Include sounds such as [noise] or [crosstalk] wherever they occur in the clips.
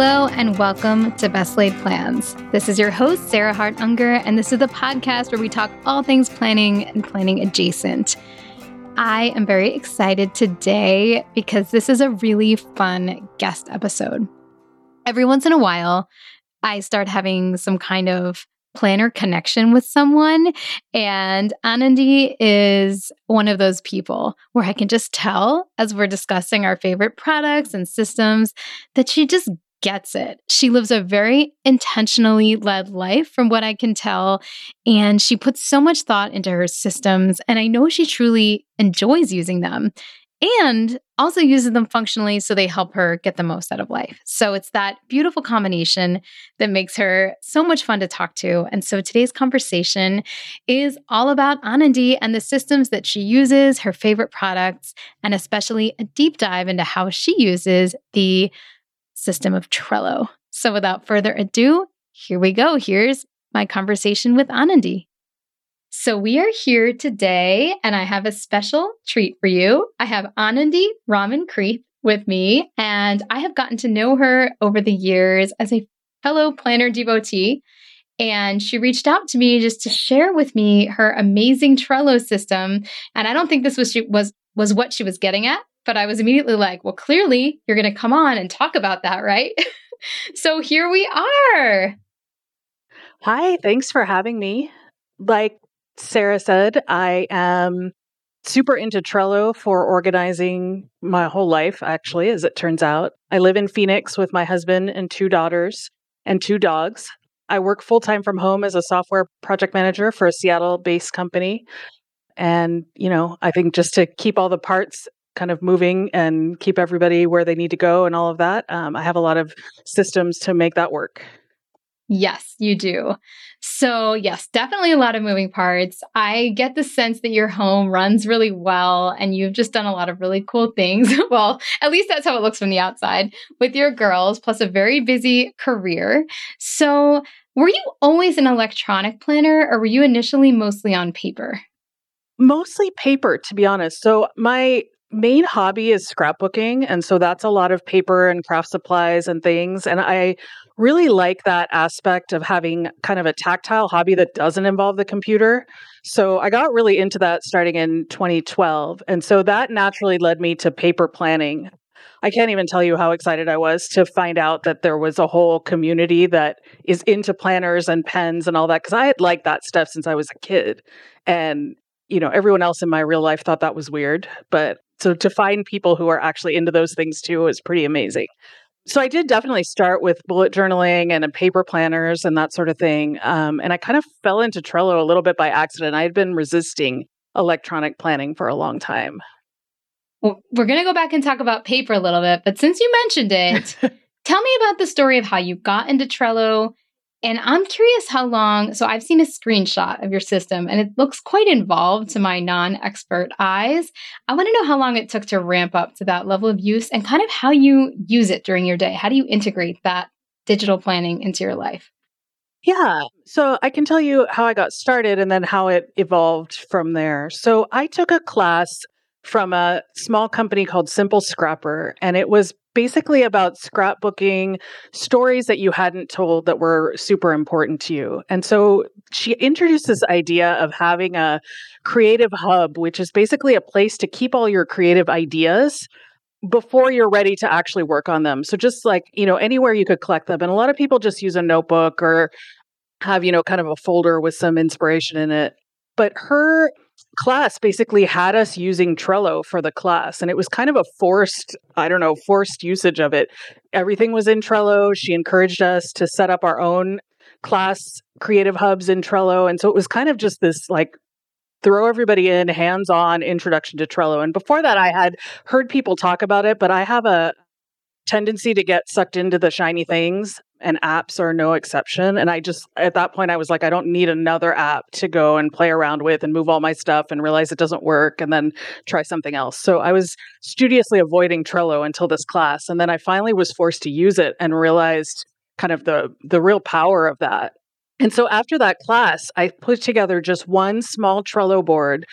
Hello, and welcome to Best Laid Plans. This is your host, Sarah Hart Unger, and this is the podcast where we talk all things planning and planning adjacent. I am very excited today because this is a really fun guest episode. Every once in a while, I start having some kind of planner connection with someone. And Anandi is one of those people where I can just tell as we're discussing our favorite products and systems that she just gets it. She lives a very intentionally led life, from what I can tell. And she puts so much thought into her systems. And I know she truly enjoys using them and also uses them functionally so they help her get the most out of life. So it's that beautiful combination that makes her so much fun to talk to. And so today's conversation is all about Anandi and the systems that she uses, her favorite products, and especially a deep dive into how she uses the system of Trello. So without further ado, here we go. Here's my conversation with Anandi. So we are here today, and I have a special treat for you. I have Anandi Raman Creep with me, and I have gotten to know her over the years as a fellow planner devotee. And she reached out to me just to share with me her amazing Trello system. And I don't think this was she was was what she was getting at, but I was immediately like, well, clearly you're going to come on and talk about that, right? [laughs] so here we are. Hi, thanks for having me. Like Sarah said, I am super into Trello for organizing my whole life, actually, as it turns out. I live in Phoenix with my husband and two daughters and two dogs. I work full time from home as a software project manager for a Seattle based company. And, you know, I think just to keep all the parts kind of moving and keep everybody where they need to go and all of that. Um, I have a lot of systems to make that work. Yes, you do. So, yes, definitely a lot of moving parts. I get the sense that your home runs really well and you've just done a lot of really cool things. [laughs] well, at least that's how it looks from the outside with your girls, plus a very busy career. So, were you always an electronic planner or were you initially mostly on paper? Mostly paper, to be honest. So, my main hobby is scrapbooking. And so that's a lot of paper and craft supplies and things. And I really like that aspect of having kind of a tactile hobby that doesn't involve the computer. So I got really into that starting in 2012. And so that naturally led me to paper planning. I can't even tell you how excited I was to find out that there was a whole community that is into planners and pens and all that because I had liked that stuff since I was a kid. And you know, everyone else in my real life thought that was weird, but so to find people who are actually into those things too is pretty amazing. So I did definitely start with bullet journaling and paper planners and that sort of thing. Um, and I kind of fell into Trello a little bit by accident. I had been resisting electronic planning for a long time. Well, we're going to go back and talk about paper a little bit, but since you mentioned it, [laughs] tell me about the story of how you got into Trello and I'm curious how long. So I've seen a screenshot of your system and it looks quite involved to my non expert eyes. I want to know how long it took to ramp up to that level of use and kind of how you use it during your day. How do you integrate that digital planning into your life? Yeah. So I can tell you how I got started and then how it evolved from there. So I took a class from a small company called Simple Scrapper, and it was basically about scrapbooking stories that you hadn't told that were super important to you. And so she introduced this idea of having a creative hub, which is basically a place to keep all your creative ideas before you're ready to actually work on them. So just like, you know, anywhere you could collect them. And a lot of people just use a notebook or have, you know, kind of a folder with some inspiration in it. But her class basically had us using Trello for the class. And it was kind of a forced, I don't know, forced usage of it. Everything was in Trello. She encouraged us to set up our own class creative hubs in Trello. And so it was kind of just this like throw everybody in hands on introduction to Trello. And before that, I had heard people talk about it, but I have a tendency to get sucked into the shiny things and apps are no exception. And I just, at that point, I was like, I don't need another app to go and play around with and move all my stuff and realize it doesn't work and then try something else. So I was studiously avoiding Trello until this class. And then I finally was forced to use it and realized kind of the the real power of that And so after that class, I put together just one small Trello board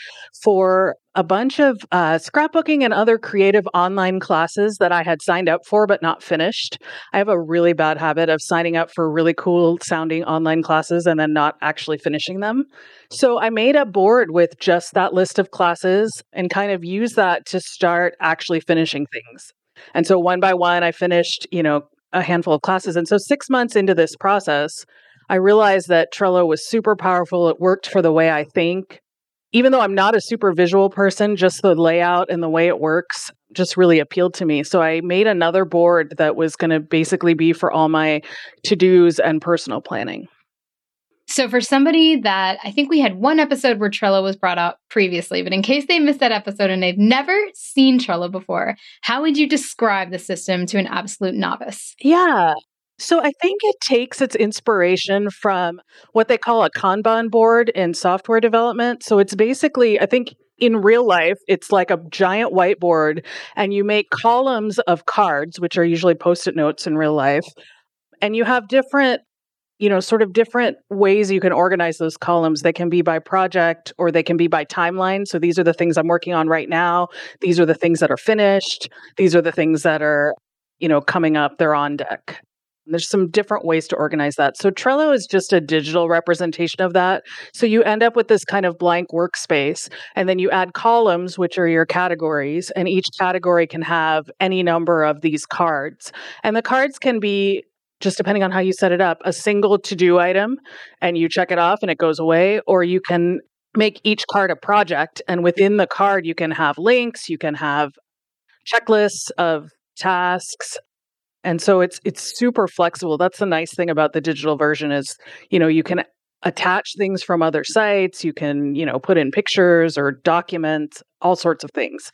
for a bunch of uh, scrapbooking and other creative online classes that I had signed up for but not finished. I have a really bad habit of signing up for really cool sounding online classes and then not actually finishing them. So I made a board with just that list of classes and kind of used that to start actually finishing things. And so one by one, I finished, you know, a handful of classes. And so six months into this process, I realized that Trello was super powerful. It worked for the way I think. Even though I'm not a super visual person, just the layout and the way it works just really appealed to me. So I made another board that was going to basically be for all my to dos and personal planning. So, for somebody that I think we had one episode where Trello was brought up previously, but in case they missed that episode and they've never seen Trello before, how would you describe the system to an absolute novice? Yeah. So I think it takes its inspiration from what they call a Kanban board in software development. So it's basically, I think in real life, it's like a giant whiteboard, and you make columns of cards, which are usually post it notes in real life. And you have different, you know, sort of different ways you can organize those columns. They can be by project or they can be by timeline. So these are the things I'm working on right now. These are the things that are finished. These are the things that are, you know, coming up. They're on deck. There's some different ways to organize that. So Trello is just a digital representation of that. So you end up with this kind of blank workspace, and then you add columns, which are your categories, and each category can have any number of these cards. And the cards can be just depending on how you set it up, a single to do item, and you check it off and it goes away, or you can make each card a project. And within the card, you can have links, you can have checklists of tasks and so it's it's super flexible. That's the nice thing about the digital version is you know you can attach things from other sites you can you know put in pictures or document all sorts of things.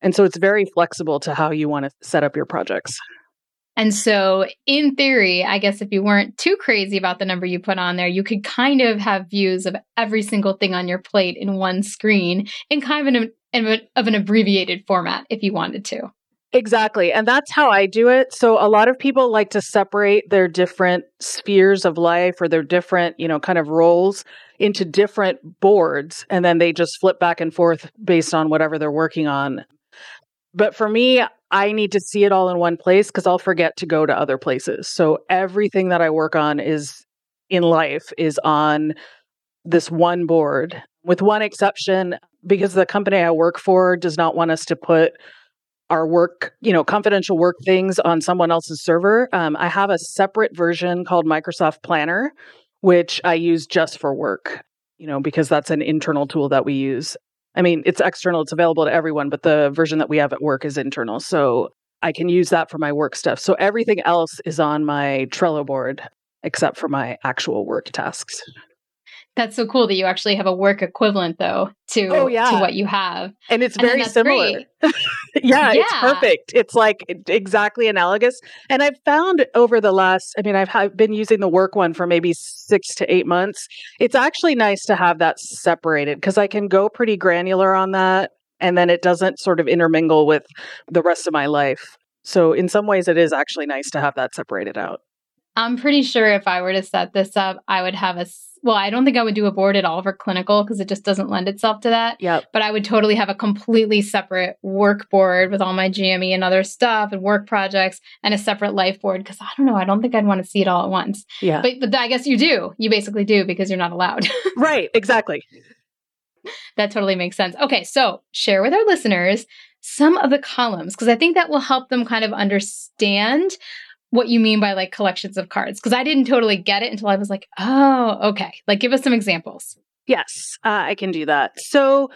And so it's very flexible to how you want to set up your projects. And so, in theory, I guess if you weren't too crazy about the number you put on there, you could kind of have views of every single thing on your plate in one screen in kind of an, of an abbreviated format if you wanted to. Exactly. And that's how I do it. So a lot of people like to separate their different spheres of life or their different, you know, kind of roles into different boards and then they just flip back and forth based on whatever they're working on. But for me, I need to see it all in one place because I'll forget to go to other places. So everything that I work on is in life is on this one board with one exception because the company I work for does not want us to put our work, you know, confidential work things on someone else's server. Um, I have a separate version called Microsoft Planner, which I use just for work, you know, because that's an internal tool that we use. I mean, it's external, it's available to everyone, but the version that we have at work is internal. So I can use that for my work stuff. So everything else is on my Trello board except for my actual work tasks. That's so cool that you actually have a work equivalent though to oh, yeah. to what you have. And it's very similar. yeah, [laughs] yeah, it's perfect. It's like exactly analogous. And I've found over the last I mean I've, I've been using the work one for maybe 6 to 8 months. It's actually nice to have that separated because I can go pretty granular on that and then it doesn't sort of intermingle with the rest of my life. So in some ways it is actually nice to have that separated out. I'm pretty sure if I were to set this up, I would have a well, I don't think I would do a board at all for clinical because it just doesn't lend itself to that. Yeah. But I would totally have a completely separate work board with all my GME and other stuff and work projects and a separate life board because I don't know, I don't think I'd want to see it all at once. Yeah. But but I guess you do. You basically do because you're not allowed. [laughs] right, exactly. that totally makes sense. Okay, so share with our listeners some of the columns because I think that will help them kind of understand what you mean by like collections of cards because I didn't totally get it until I was like, oh, okay. Like, give us some examples. Yes, uh, I can do that. So,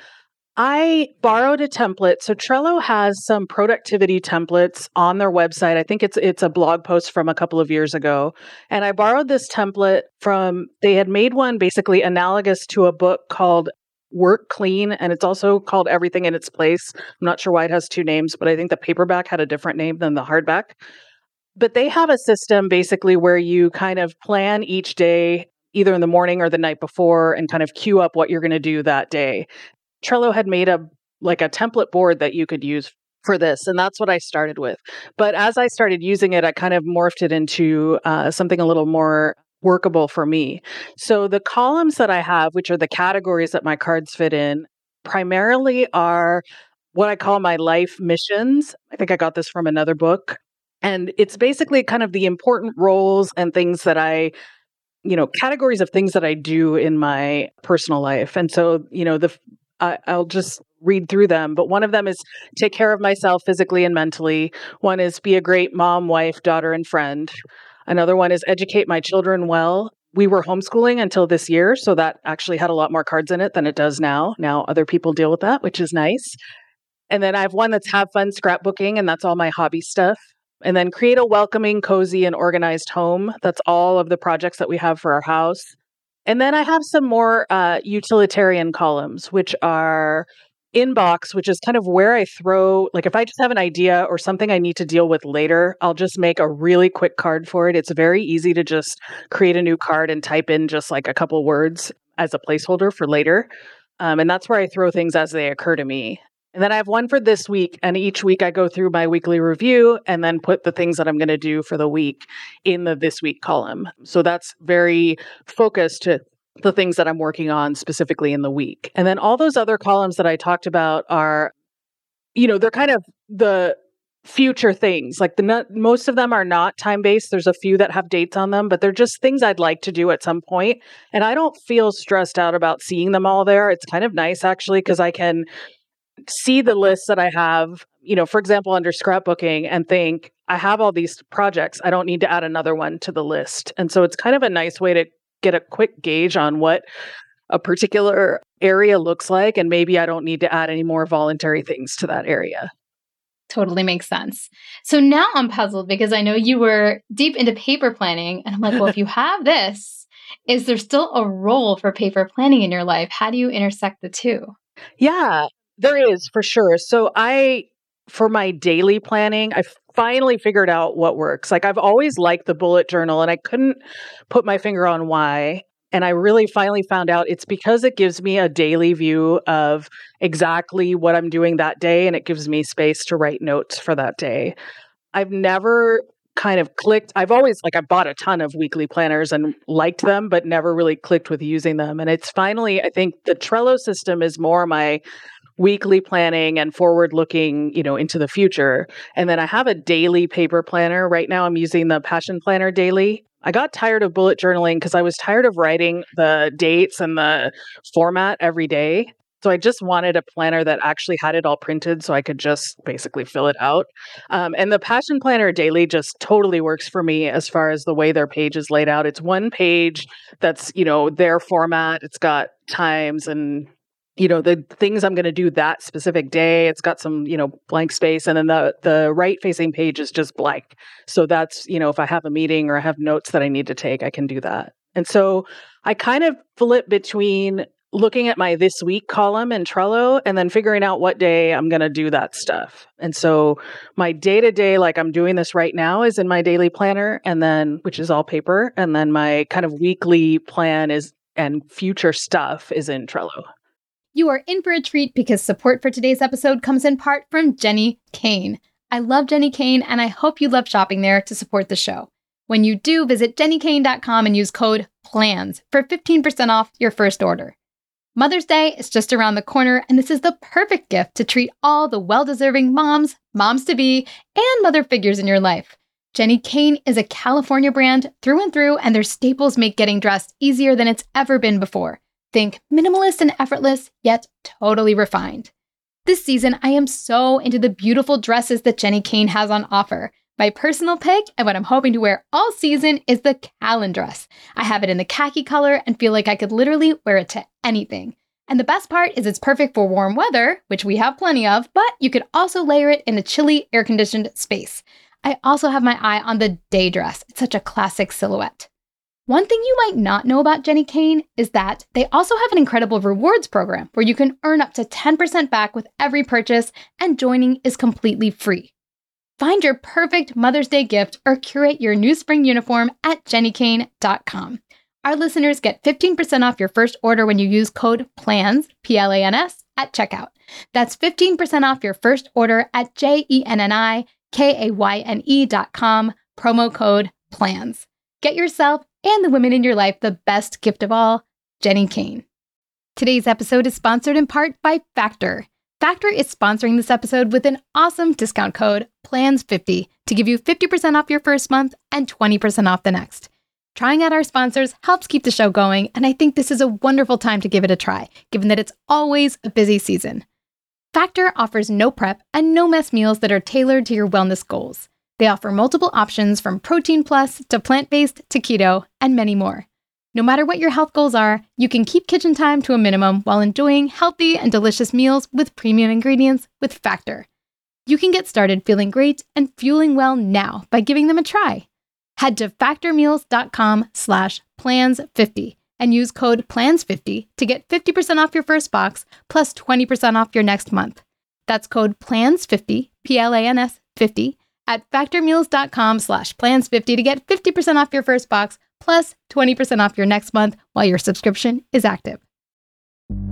I borrowed a template. So Trello has some productivity templates on their website. I think it's it's a blog post from a couple of years ago. And I borrowed this template from they had made one basically analogous to a book called Work Clean and it's also called Everything in Its Place. I'm not sure why it has two names, but I think the paperback had a different name than the hardback. But they have a system basically where you kind of plan each day, either in the morning or the night before, and kind of queue up what you're going to do that day. Trello had made a like a template board that you could use for this and that's what i started with but as i started using it i kind of morphed it into uh, something a little more workable for me. So the columns that I have, which are the categories that my cards fit in, primarily are what I call my life missions. I think I got this from another book. And it's basically kind of the important roles and things that I, you know, categories of things that I do in my personal life. And so, you know, the I, I'll just read through them, but one of them is take care of myself physically and mentally. One is be a great mom, wife, daughter, and friend. Another one is educate my children well. We were homeschooling until this year, so that actually had a lot more cards in it than it does now. Now other people deal with that, which is nice. And then I have one that's have fun scrapbooking, and that's all my hobby stuff. And then create a welcoming, cozy, and organized home. That's all of the projects that we have for our house. And then I have some more uh, utilitarian columns, which are inbox, which is kind of where I throw, like, if I just have an idea or something I need to deal with later, I'll just make a really quick card for it. It's very easy to just create a new card and type in just like a couple words as a placeholder for later. Um, and that's where I throw things as they occur to me. And then I have one for this week. And each week I go through my weekly review and then put the things that I'm going to do for the week in the this week column. So that's very focused to the things that I'm working on specifically in the week. And then all those other columns that I talked about are, you know, they're kind of the future things. Like the most of them are not time based. There's a few that have dates on them, but they're just things I'd like to do at some point. And I don't feel stressed out about seeing them all there. It's kind of nice actually because I can see the list that I have, you know, for example, under scrapbooking and think, I have all these projects. I don't need to add another one to the list. And so it's kind of a nice way to get a quick gauge on what a particular area looks like. And maybe I don't need to add any more voluntary things to that area. Totally makes sense. So now I'm puzzled because I know you were deep into paper planning. And I'm like, well, if you [laughs] have this, is there still a role for paper planning in your life? How do you intersect the two? Yeah, there is for sure. So I for my daily planning, I finally figured out what works. Like I've always liked the bullet journal and I couldn't put my finger on why. And I really finally found out it's because it gives me a daily view of exactly what I'm doing that day and it gives me space to write notes for that day. I've never kind of clicked. I've always like I bought a ton of weekly planners and liked them, but never really clicked with using them. And it's finally, I think the Trello system is more my weekly planning and forward looking, you know, into the future. And then I have a daily paper planner. Right now I'm using the Passion Planner Daily. I got tired of bullet journaling because I was tired of writing the dates and the format every day. So I just wanted a planner that actually had it all printed so I could just basically fill it out. Um, and the Passion Planner Daily just totally works for me as far as the way their page is laid out. It's one page that's, you know, their format. It's got times and you know the things i'm going to do that specific day it's got some you know blank space and then the the right facing page is just blank so that's you know if i have a meeting or i have notes that i need to take i can do that and so i kind of flip between looking at my this week column in Trello and then figuring out what day I'm going to do that stuff. And so my day to day, like I'm doing this right now, is in my daily planner, and then which is all paper. And then my kind of weekly plan is and future stuff is in Trello. You are in for a treat because support for today's episode comes in part from Jenni Kayne. I love Jenni Kayne and I hope you love shopping there to support the show. When you do, visit jennikayne.com and use code PLANS for 15% off your first order. Mother's Day is just around the corner, and this is the perfect gift to treat all the well deserving moms, moms to be, and mother figures in your life. Jenni Kayne is a California brand through and through, and their staples make getting dressed easier than it's ever been before. Think minimalist and effortless, yet totally refined. This season, I am so into the beautiful dresses that Jenni Kayne has on offer. My personal pick and what I'm hoping to wear all season is the Callan dress. I have it in the khaki color and feel like I could literally wear it to anything. And the best part is it's perfect for warm weather, which we have plenty of, but you could also layer it in a chilly, air conditioned space. I also have my eye on the day dress. It's such a classic silhouette. One thing you might not know about Jenni Kayne is that they also have an incredible rewards program where you can earn up to 10% back with every purchase, and joining is completely free. Find your perfect Mother's Day gift or curate your new spring uniform at jennikayne.com. Our listeners get 15% off your first order when you use code PLANS, P L A N S, at checkout. That's 15% off your first order at J E N N I K A Y N E.com, promo code PLANS. Get yourself and the women in your life the best gift of all, Jenni Kayne. Today's episode is sponsored in part by Factor. Factor is sponsoring this episode with an awesome discount code, PLANS50, to give you 50% off your first month and 20% off the next. Trying out our sponsors helps keep the show going, and I think this is a wonderful time to give it a try, given that it's always a busy season. Factor offers no prep and no mess meals that are tailored to your wellness goals. They offer multiple options from protein plus to plant based to keto and many more. No matter what your health goals are, you can keep kitchen time to a minimum while enjoying healthy and delicious meals with premium ingredients with Factor. You can get started feeling great and fueling well now by giving them a try. Head to factormeals.com slash plans50 and use code PLANS50 to get 50% off your first box plus 20% off your next month. That's code PLANS50, P-L-A-N-S 50, at factormeals.com slash plans50 to get 50% off your first box plus 20% off your next month while your subscription is active.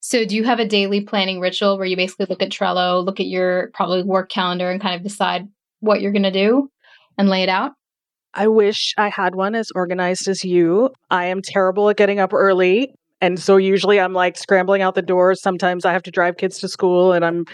So, do you have a daily planning ritual where you basically look at Trello, look at your probably work calendar, and kind of decide what you're going to do and lay it out? I wish I had one as organized as you. I am terrible at getting up early. And so usually I'm like scrambling out the door. Sometimes I have to drive kids to school and I'm,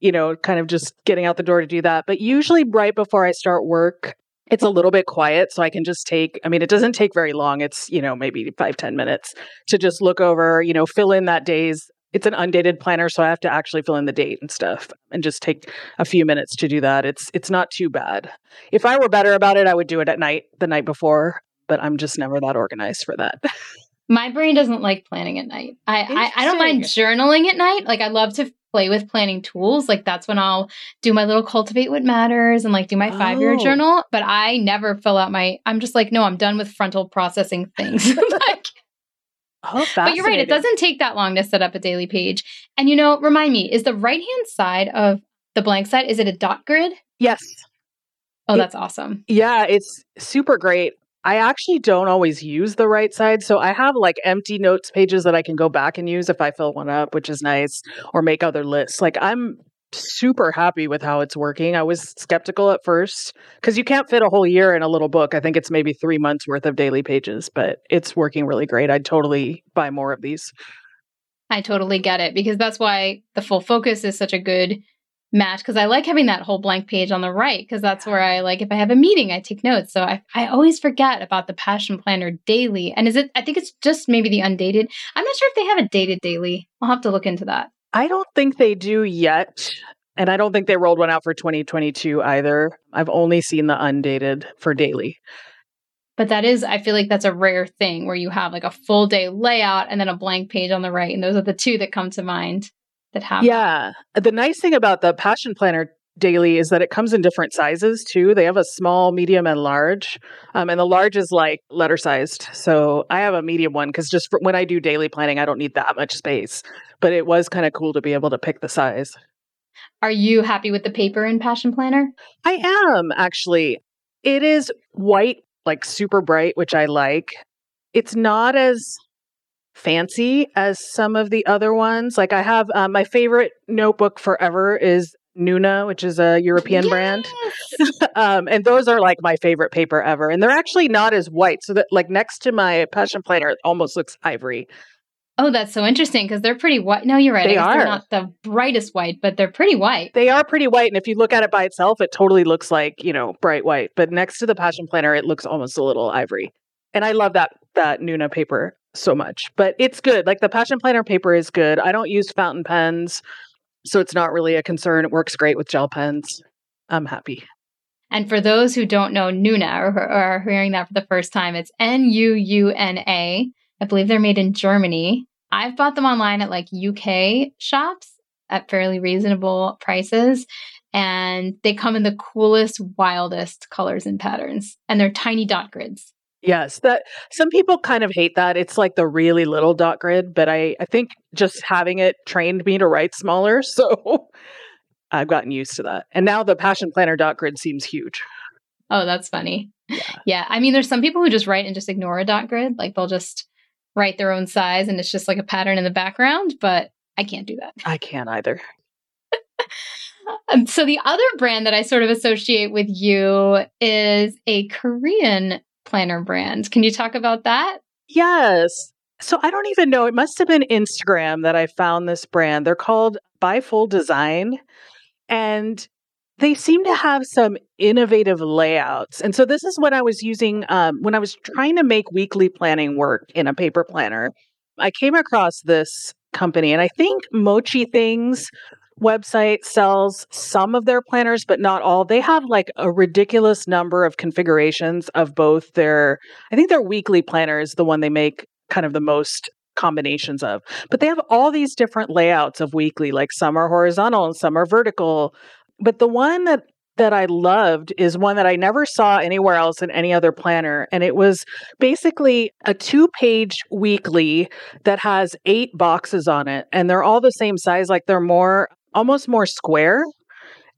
you know, kind of just getting out the door to do that. But usually right before I start work, it's a little bit quiet. So I can just take, I mean, it doesn't take very long. It's, you know, maybe five ten minutes to just look over, you know, fill in that day's it's an undated planner so i have to actually fill in the date and stuff and just take a few minutes to do that it's it's not too bad if i were better about it i would do it at night the night before but i'm just never that organized for that [laughs] My brain doesn't like planning at night. I, I, I don't mind journaling at night. Like I love to play with planning tools. Like that's when I'll do my little cultivate what matters and like do my five year oh. journal. But I never fill out my. I'm just like no, I'm done with frontal processing things. [laughs] like, [laughs] oh, but you're right. It doesn't take that long to set up a daily page. And you know, remind me, is the right hand side of the blank side is it a dot grid? Yes. Oh, that's awesome. Yeah, it's super great. I actually don't always use the right side. So I have like empty notes pages that I can go back and use if I fill one up, which is nice, or make other lists. Like I'm super happy with how it's working. I was skeptical at first because you can't fit a whole year in a little book. I think it's maybe three months worth of daily pages, but it's working really great. I'd totally buy more of these. I totally get it because that's why the full focus is such a good match because I like having that whole blank page on the right because that's where I like if I have a meeting I take notes. So I I always forget about the passion planner daily. And is it I think it's just maybe the undated. I'm not sure if they have a dated daily. I'll have to look into that. I don't think they do yet. And I don't think they rolled one out for 2022 either. I've only seen the undated for daily. But that is, I feel like that's a rare thing where you have like a full day layout and then a blank page on the right. And those are the two that come to mind that have. Yeah. The nice thing about the Passion Planner daily is that it comes in different sizes too. They have a small, medium, and large. Um, and the large is like letter sized. So I have a medium one because just when I do daily planning, I don't need that much space. But it was kind of cool to be able to pick the size. Are you happy with the paper in Passion Planner? I am actually. It is white, like super bright, which I like. It's not as fancy as some of the other ones. Like I have uh, my favorite notebook forever is Nuuna, which is a European yes! brand. [laughs] um, and those are like my favorite paper ever. And they're actually not as white. So that like next to my passion planner, it almost looks ivory. Oh, that's so interesting because they're pretty white. No, you're right. They are. They're not the brightest white, but they're pretty white. They are pretty white. And if you look at it by itself, it totally looks like, you know, bright white. But next to the passion planner, it looks almost a little ivory. And I love that that Nuuna paper so much. But it's good. Like the passion planner paper is good. I don't use fountain pens, so it's not really a concern. It works great with gel pens. I'm happy. And for those who don't know Nuuna or, or are hearing that for the first time, it's N U U N A. I believe they're made in Germany. I've bought them online at like UK shops at fairly reasonable prices. And they come in the coolest, wildest colors and patterns. And they're tiny dot grids. Yes, that some people kind of hate that. It's like the really little dot grid, but I I think just having it trained me to write smaller, [laughs] so I've gotten used to that. And now the passion planner dot grid seems huge. Oh, that's funny. Yeah. yeah. I mean, there's some people who just write and just ignore a dot grid. Like they'll just write their own size and it's just like a pattern in the background, but I can't do that. I can't either. [laughs] Um, so the other brand that I sort of associate with you is a Korean planner brand. Can you talk about that? Yes. So I don't even know. It must have been Instagram that I found this brand. They're called By Full Design. And they seem to have some innovative layouts. And so this is what I was using um, when I was trying to make weekly planning work in a paper planner. I came across this company, and I think Mochi Things website sells some of their planners, but not all. They have like a ridiculous number of configurations of both their, I think their weekly planner is the one they make kind of the most combinations of. But they have all these different layouts of weekly, like some are horizontal and some are vertical. But the one that that I loved is one that I never saw anywhere else in any other planner. And it was basically a two page weekly that has eight boxes on it. And they're all the same size, like they're more, almost more square.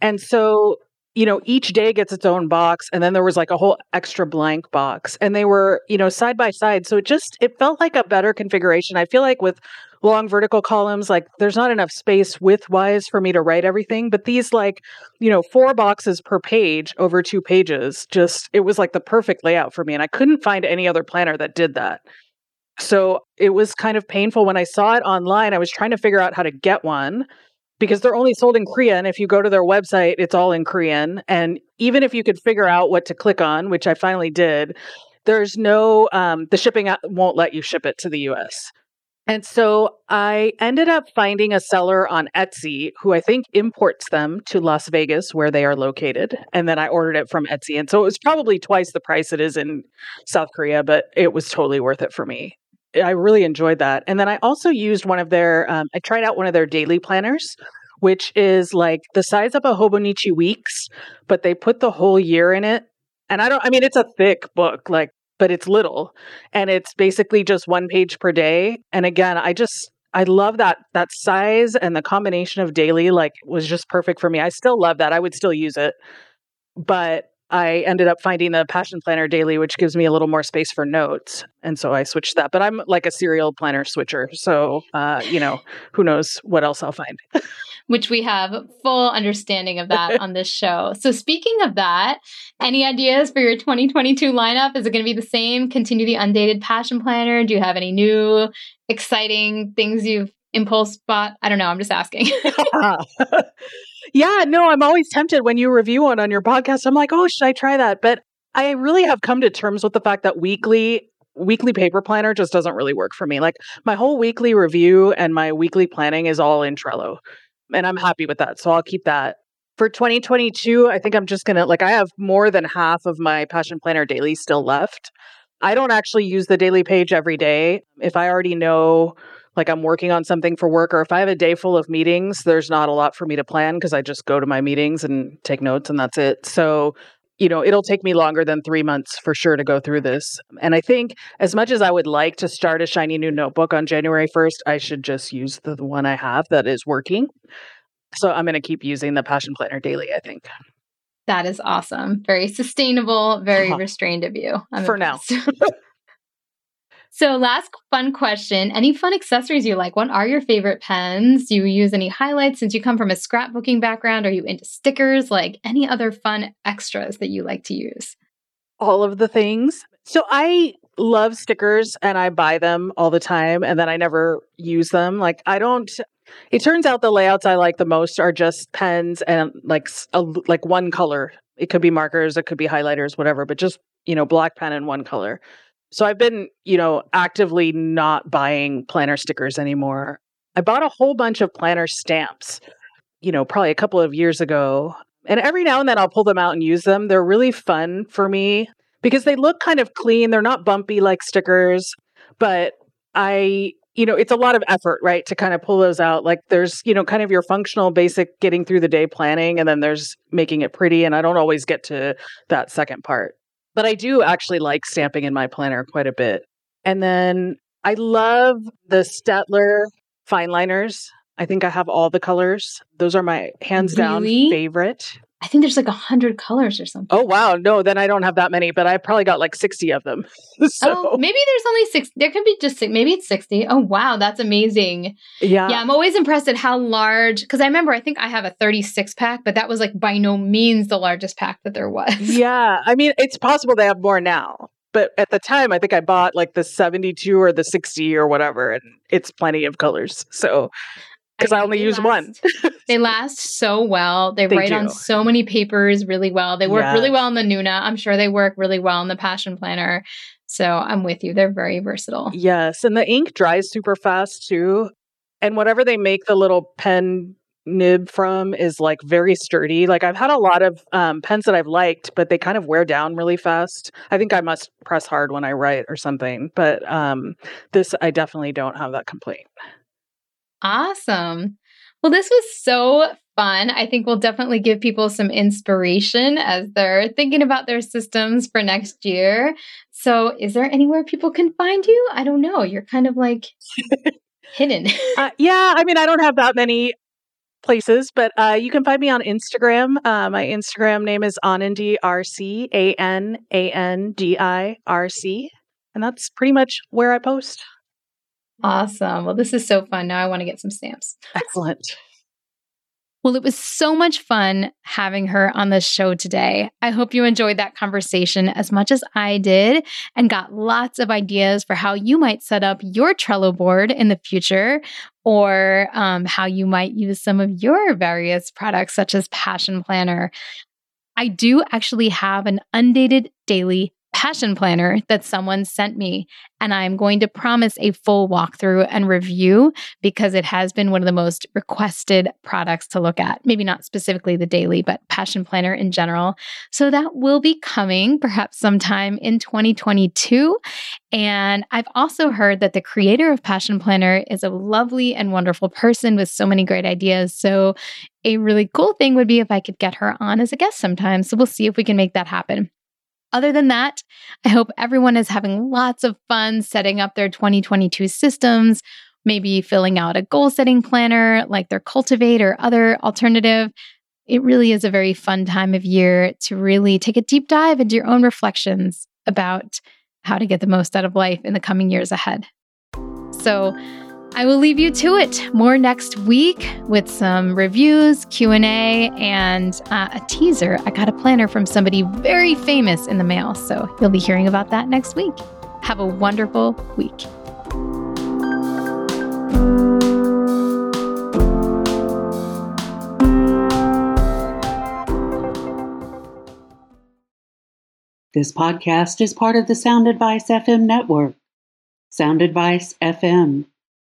And so, you know, each day gets its own box. And then there was like a whole extra blank box. And they were, you know, side by side. So it just, it felt like a better configuration. I feel like with long vertical columns like there's not enough space width wise for me to write everything but these like you know four boxes per page over two pages just it was like the perfect layout for me and i couldn't find any other planner that did that so it was kind of painful when i saw it online i was trying to figure out how to get one because they're only sold in Korean. If you go to their website, it's all in Korean. And even if you could figure out what to click on, which I finally did, there's no, um, the shipping won't let you ship it to the US. And so I ended up finding a seller on Etsy who I think imports them to Las Vegas where they are located. And then I ordered it from Etsy. And so it was probably twice the price it is in South Korea, but it was totally worth it for me. I really enjoyed that. And then I also used one of their, um, I tried out one of their daily planners, which is like the size of a Hobonichi Weeks, but they put the whole year in it. And I don't, I mean, it's a thick book, like but it's little and it's basically just one page per day and again i just i love that that size and the combination of daily like was just perfect for me i still love that i would still use it but i ended up finding the passion planner daily which gives me a little more space for notes and so i switched that but i'm like a serial planner switcher so uh, you know who knows what else i'll find [laughs] which we have full understanding of that on this show. So, speaking of that, any ideas for your 2022 lineup? Is it going to be the same? Continue the undated passion planner? Do you have any new exciting things you've impulse bought? I don't know. I'm just asking. [laughs] [laughs] yeah, no, I'm always tempted when you review one on your podcast. I'm like, oh, should I try that? But I really have come to terms with the fact that weekly weekly paper planner just doesn't really work for me. Like my whole weekly review and my weekly planning is all in Trello and I'm happy with that. So I'll keep that. For 2022, I think I'm just going to like I have more than half of my passion planner daily still left. I don't actually use the daily page every day. If I already know like I'm working on something for work or if I have a day full of meetings, there's not a lot for me to plan because I just go to my meetings and take notes and that's it. So, you know, it'll take me longer than 3 months for sure to go through this. And I think as much as I would like to start a shiny new notebook on January 1st, I should just use the one I have that is working. So I'm going to keep using the Passion Planner daily, I think. That is awesome. Very sustainable, very uh-huh. [laughs] restrained of you. I'm For impressed. now. [laughs] so, last fun question Any fun accessories you like? What are your favorite pens? Do you use any highlights since you come from a scrapbooking background? Are you into stickers? Like any other fun extras that you like to use? All of the things. So, I love stickers and I buy them all the time and then I never use them. Like, I don't it turns out the layouts I like the most are just pens and like a, like one color. It could be markers, it could be highlighters, whatever, but just, you know, black pen and one color. So I've been, you know, actively not buying planner stickers anymore. I bought a whole bunch of planner stamps, you know, probably a couple of years ago. And every now and then I'll pull them out and use them. They're really fun for me because they look kind of clean. They're not bumpy like stickers, but I you know, it's a lot of effort, right, to kind of pull those out. Like there's, you know, kind of your functional basic getting through the day planning and then there's making it pretty. And I don't always get to that second part. But I do actually like stamping in my planner quite a bit. And then I love the Staedtler fine liners. I think I have all the colors. Those are my hands Really? down favorite. I think there's like a hundred colors or something. Oh wow, no, then I don't have that many, but I probably got like 60 of them. [laughs] so Oh, maybe there's only six. There could be just six. Maybe it's 60. Oh, wow. That's amazing. yeah. yeah, I'm always impressed at how large, because I remember I think I have a 36 pack, but that was like by no means the largest pack that there was. [laughs] Yeah. I mean, it's possible they have more now. But at the time, I think I bought like the 72 or the 60 or whatever, and it's plenty of colors. So, because I, think only they use one. they last so well. They, They write on so many papers really well. They work really well in the Nuuna. I'm sure they work really well in the Passion Planner. So I'm with you. They're very versatile. Yes. And the ink dries super fast too. And whatever they make the little pen nib from is like very sturdy. Like I've had a lot of um, pens that I've liked, but they kind of wear down really fast. I think I must press hard when I write or something. But um, this, I definitely don't have that complaint. Awesome. Well, this was so fun. I think we'll definitely give people some inspiration as they're thinking about their systems for next year. So, is there anywhere people can find you? I don't know. You're kind of like [laughs] hidden. Uh, yeah, I mean, I don't have that many places, but uh, you can find me on Instagram. Uh, my Instagram name is Anandi RC, A N A N D I R C. And that's pretty much where I post. Awesome. Well, this is so fun. Now I want to get some stamps. Excellent. Well, it was so much fun having her on the show today. I hope you enjoyed that conversation as much as I did and got lots of ideas for how you might set up your Trello board in the future or um, how you might use some of your various products, such as Passion Planner. I do actually have an undated daily passion planner that someone sent me, and I'm going to promise a full walkthrough and review because it has been one of the most requested products to look at. Maybe not specifically the daily, but passion planner in general. So that will be coming perhaps sometime in 2022. And I've also heard that the creator of Passion Planner is a lovely and wonderful person with so many great ideas. So a really cool thing would be if I could get her on as a guest sometime. So we'll see if we can make that happen. Other than that, I hope everyone is having lots of fun setting up their 2022 systems, maybe filling out a goal setting planner like their Cultivate or other alternative. It really is a very fun time of year to really take a deep dive into your own reflections about how to get the most out of life in the coming years ahead. So, I will leave you to it. More next week with some reviews, Q&A, and uh, a teaser. I got a planner from somebody very famous in the mail, so you'll be hearing about that next week. Have a wonderful week. This podcast is part of the Sound Advice FM network. Sound Advice FM,